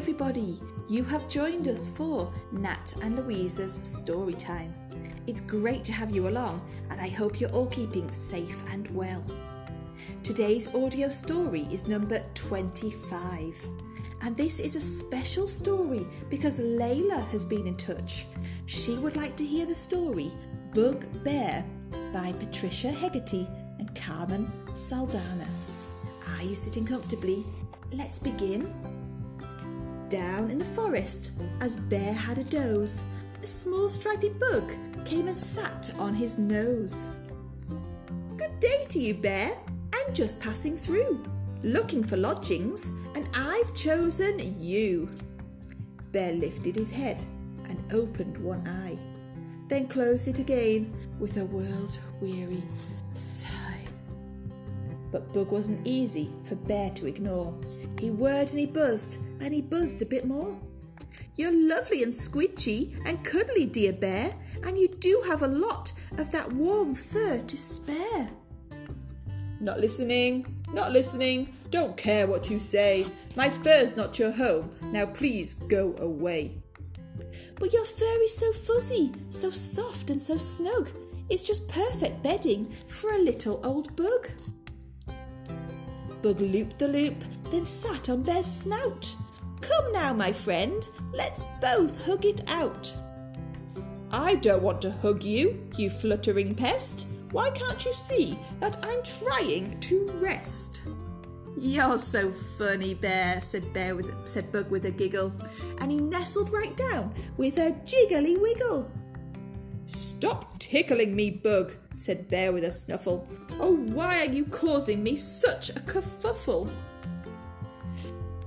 everybody. You have joined us for Nat and Louisa's story time. It's great to have you along, and I hope you're all keeping safe and well. Today's audio story is number 25, and this is a special story because Layla has been in touch. She would like to hear the story Bug Bear by Patricia Hegarty and Carmen Saldaña. Are you sitting comfortably? Let's begin. Down in the forest, as Bear had a doze, a small stripy bug came and sat on his nose. Good day to you, Bear. I'm just passing through, looking for lodgings, and I've chosen you. Bear lifted his head and opened one eye, then closed it again with a world weary sigh. But Bug wasn't easy for Bear to ignore. He whirred and he buzzed, and he buzzed a bit more. You're lovely and squidgy and cuddly, dear bear, and you do have a lot of that warm fur to spare. Not listening, not listening, don't care what you say. My fur's not your home, now please go away. But your fur is so fuzzy, so soft and so snug. It's just perfect bedding for a little old bug. Bug looped the loop, then sat on Bear's snout. Come now, my friend, let's both hug it out. I don't want to hug you, you fluttering pest. Why can't you see that I'm trying to rest? You're so funny, Bear, said Bear with said Bug with a giggle, and he nestled right down with a jiggly wiggle. Stop tickling me, Bug, said Bear with a snuffle. Oh, why are you causing me such a kerfuffle?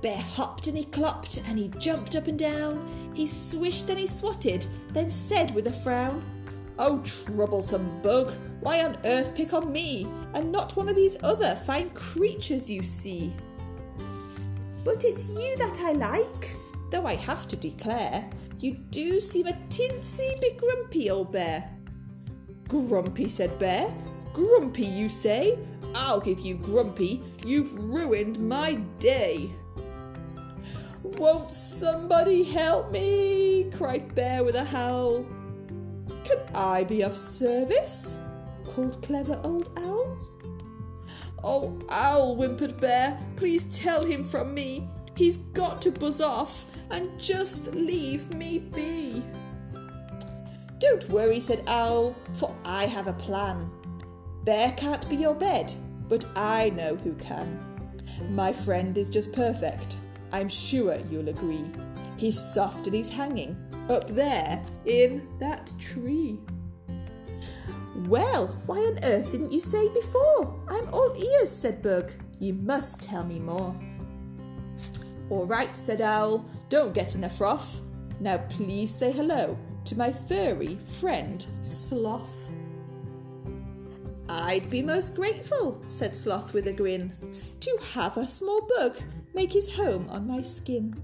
Bear hopped and he clopped and he jumped up and down. He swished and he swatted, then said with a frown, Oh, troublesome bug, why on earth pick on me and not one of these other fine creatures you see? But it's you that I like, though I have to declare, you do seem a tinsy bit grumpy, old bear. Grumpy, said Bear. Grumpy, you say? I'll give you grumpy. You've ruined my day. Won't somebody help me? cried Bear with a howl. Can I be of service? called clever old Owl. Oh, Owl, whimpered Bear, please tell him from me. He's got to buzz off and just leave me be. Don't worry, said Owl, for I have a plan. Bear can't be your bed, but I know who can. My friend is just perfect. I'm sure you'll agree. He's soft and he's hanging up there in that tree. Well, why on earth didn't you say before? I'm all ears, said Bug. You must tell me more. All right, said Owl. Don't get in a froth. Now please say hello to my furry friend Sloth. I'd be most grateful, said Sloth with a grin, to have a small bug make his home on my skin.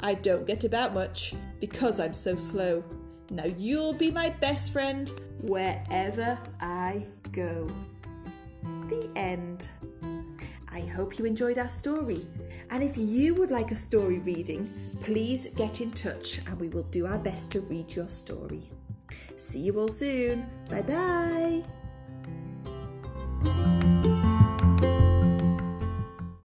I don't get about much because I'm so slow. Now you'll be my best friend wherever I go. The end. I hope you enjoyed our story. And if you would like a story reading, please get in touch and we will do our best to read your story. See you all soon. Bye bye.